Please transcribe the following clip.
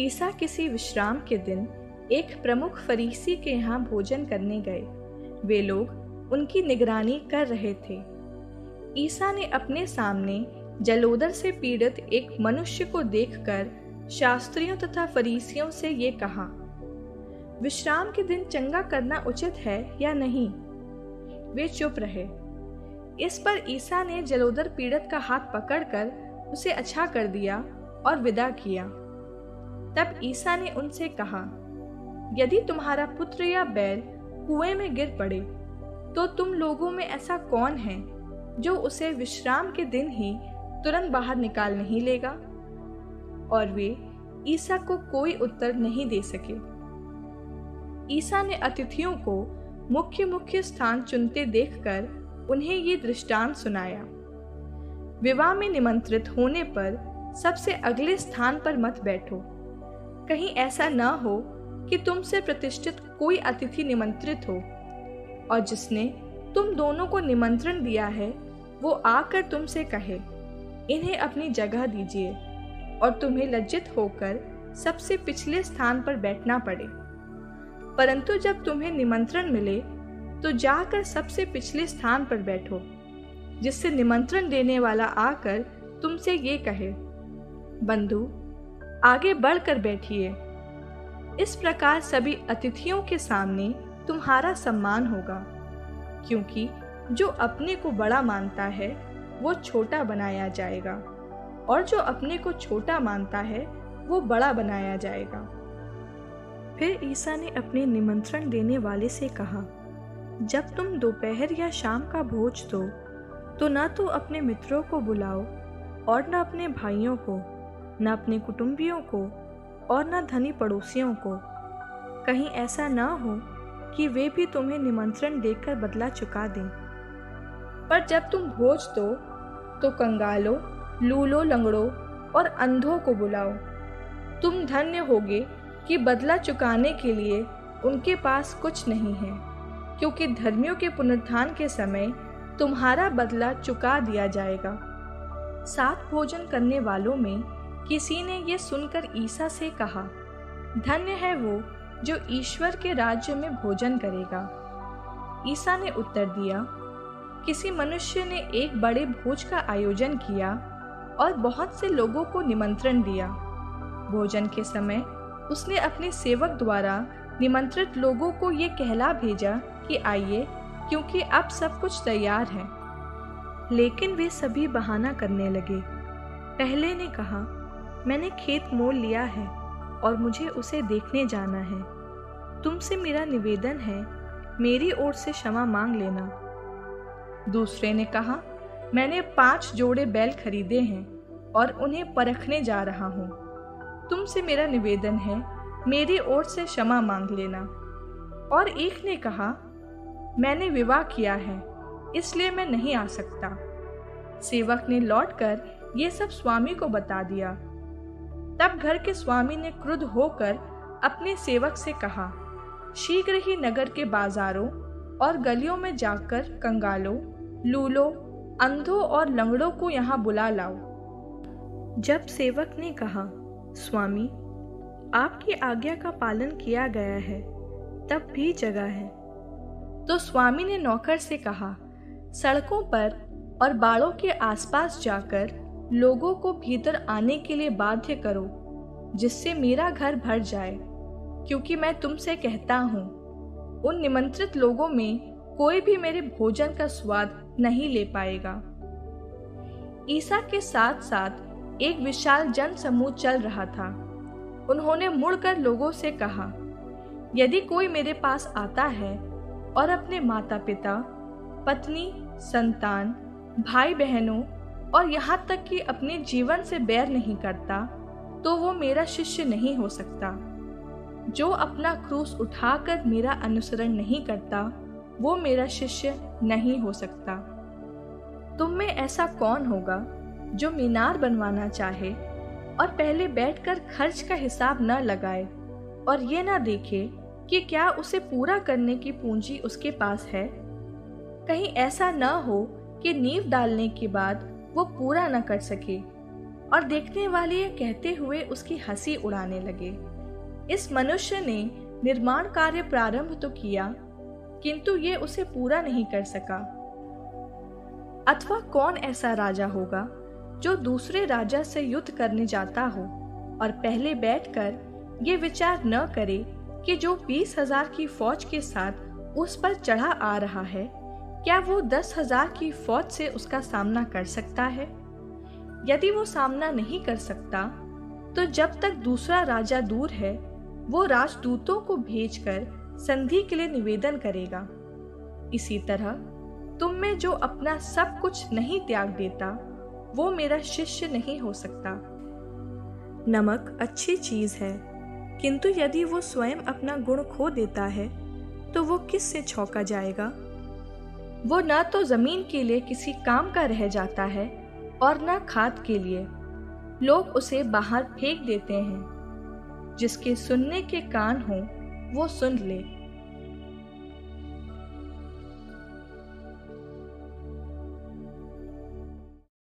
ईसा किसी विश्राम के दिन एक प्रमुख फरीसी के यहाँ भोजन करने गए। वे लोग उनकी निगरानी कर रहे थे। ईसा ने अपने सामने जलोदर से पीड़ित एक मनुष्य को देखकर शास्त्रियों तथा फरीसियों से ये कहा, विश्राम के दिन चंगा करना उचित है या नहीं? वे चुप रहे। इस पर ईसा ने जलोदर पीड़ित का हाथ पकड़कर उसे अच्छा कर दिया और विदा किया। तब ईसा ने उनसे कहा, यदि तुम्हारा पुत्र या बैल कुएँ में गिर पड़े तो तुम लोगों में ऐसा कौन है जो उसे विश्राम के दिन ही तुरंत बाहर निकाल नहीं लेगा? और वे ईसा को कोई उत्तर नहीं दे सके। ईसा ने अतिथियों को मुख्य मुख्य स्थान चुनते देखकर उन्हें ये दृष्टांत सुनाया। विवाह में निमंत्रित होने पर सबसे अगले स्थान पर मत बैठो। कहीं ऐसा न हो कि तुमसे प्रतिष्ठित कोई अतिथि निमंत्रित हो। और जिसने तुम दोनों को निमंत्रण दिया है, वो आकर तुमसे कहे, इन्हें अपनी जगह दीजिए और तुम्हें लज्जित होकर सबसे पिछले स्थान पर बैठना पड़े। परंतु जब तुम्हें निमंत्रण मिले तो जाकर सबसे पिछले स्थान पर बैठो, जिससे निमंत्रण देने वाला आकर तुमसे ये कहे, बंधु आगे बढ़कर बैठिए। इस प्रकार सभी अतिथियों के सामने तुम्हारा सम्मान होगा, क्योंकि जो अपने को बड़ा मानता है, वो छोटा बनाया जाएगा, और जो अपने को छोटा मानता है, वो बड़ा बनाया जाएगा। फिर ईसा ने अपने निमंत्रण देने वाले से कहा, जब तुम दोपहर या शाम का भोज दो तो न तो अपने मित्रों को बुलाओ, और न अपने भाइयों को न अपने कुटुंबियों को और न धनी पड़ोसियों को। कहीं ऐसा न हो कि वे भी तुम्हें निमंत्रण देकर बदला चुका दें। पर जब तुम भोज दो तो कंगालों, लूलो, लंगड़ों और अंधों को बुलाओ। तुम धन्य होगे कि बदला चुकाने के लिए उनके पास कुछ नहीं है, क्योंकि धर्मियों के पुनरुत्थान के समय तुम्हारा बदला चुका दिया जाएगा। साथ भोजन करने वालों में किसी ने ये सुनकर ईसा से कहा, धन्य है वो जो ईश्वर के राज्य में भोजन करेगा। ईसा ने उत्तर दिया, किसी मनुष्य ने एक बड़े भोज का आयोजन किया और बहुत से लोगों को निमंत्रण दिया। भोजन के समय उसने अपने सेवक द्वारा निमंत्रित लोगों को ये कहला भेजा कि आइए, क्योंकि अब सब कुछ तैयार है। लेकिन वे सभी बहाना करने लगे। पहले ने कहा मैंने खेत मोल लिया है और मुझे उसे देखने जाना है। तुमसे मेरा निवेदन है, मेरी ओर से क्षमा मांग लेना। दूसरे ने कहा, मैंने पाँच जोड़े बैल खरीदे हैं और उन्हें परखने जा रहा हूँ। तुमसे मेरा निवेदन है, मेरी ओर से क्षमा मांग लेना। और एक ने कहा, मैंने विवाह किया है, इसलिए मैं नहीं आ सकता। सेवक ने लौटकर ये सब स्वामी को बता दिया। तब घर के स्वामी ने क्रुद्ध होकर अपने सेवक से कहा, शीघ्र ही नगर के बाजारों और गलियों में जाकर कंगालों, लूलो, अंधों और लंगड़ों को यहाँ बुला लाओ। जब सेवक ने कहा, स्वामी, आपकी आज्ञा का पालन किया गया है, तब भी जगह है। तो स्वामी ने नौकर से कहा, सड़कों पर और बाड़ों के आसपास जाकर लोगों को भीतर आने के लिए बाध्य करो, जिससे मेरा घर भर जाए, क्योंकि मैं तुमसे कहता हूँ, उन निमंत्रित लोगों में कोई भी मेरे भोजन का स्वाद नहीं ले पाएगा। ईसा के साथ साथ एक विशाल जन समूह चल रहा था। उन्होंने मुड़कर लोगों से कहा, यदि कोई मेरे पास आता है और अपने माता पिता पत्नी, संतान भाई बहनों और यहाँ तक कि अपने जीवन से बैर नहीं करता तो वो मेरा शिष्य नहीं हो सकता। जो अपना क्रूस उठाकर मेरा अनुसरण नहीं करता, वो मेरा शिष्य नहीं हो सकता। तुम में ऐसा कौन होगा, जो मीनार बनवाना चाहे और पहले बैठकर खर्च का हिसाब न लगाए और ये ना देखे कि क्या उसे पूरा करने की पूंजी उसके पास है? कहीं ऐसा न हो कि नींव डालने के बाद वो पूरा न कर सके। और देखने वाले ये कहते हुए उसकी हँसी उड़ाने लगे। इस मनुष्य ने निर्माण कार्य प्रारंभ तो किया, किंतु ये उसे पूरा नहीं कर सका। अथवा कौन ऐसा राजा होगा, जो दूसरे राजा से युद्ध करने जाता हो, और पहले बैठकर ये विचार न करे कि जो बीस हज़ार की फौज के साथ उस पर चढ़ा आ रहा है क्या वो दस हज़ार की फौज से उसका सामना कर सकता है? यदि वो सामना नहीं कर सकता तो जब तक दूसरा राजा दूर है, वो राजदूतों को भेजकर संधि के लिए निवेदन करेगा। इसी तरह, तुम में जो अपना सब कुछ नहीं त्याग देता, वो मेरा शिष्य नहीं हो सकता। नमक अच्छी चीज़ है, किंतु यदि वो स्वयं अपना गुण खो देता है तो वो किस से छौका जाएगा? वो न तो ज़मीन के लिए किसी काम का रह जाता है और न खाद के लिए। लोग उसे बाहर फेंक देते हैं। जिसके सुनने के कान हों, वो सुन ले।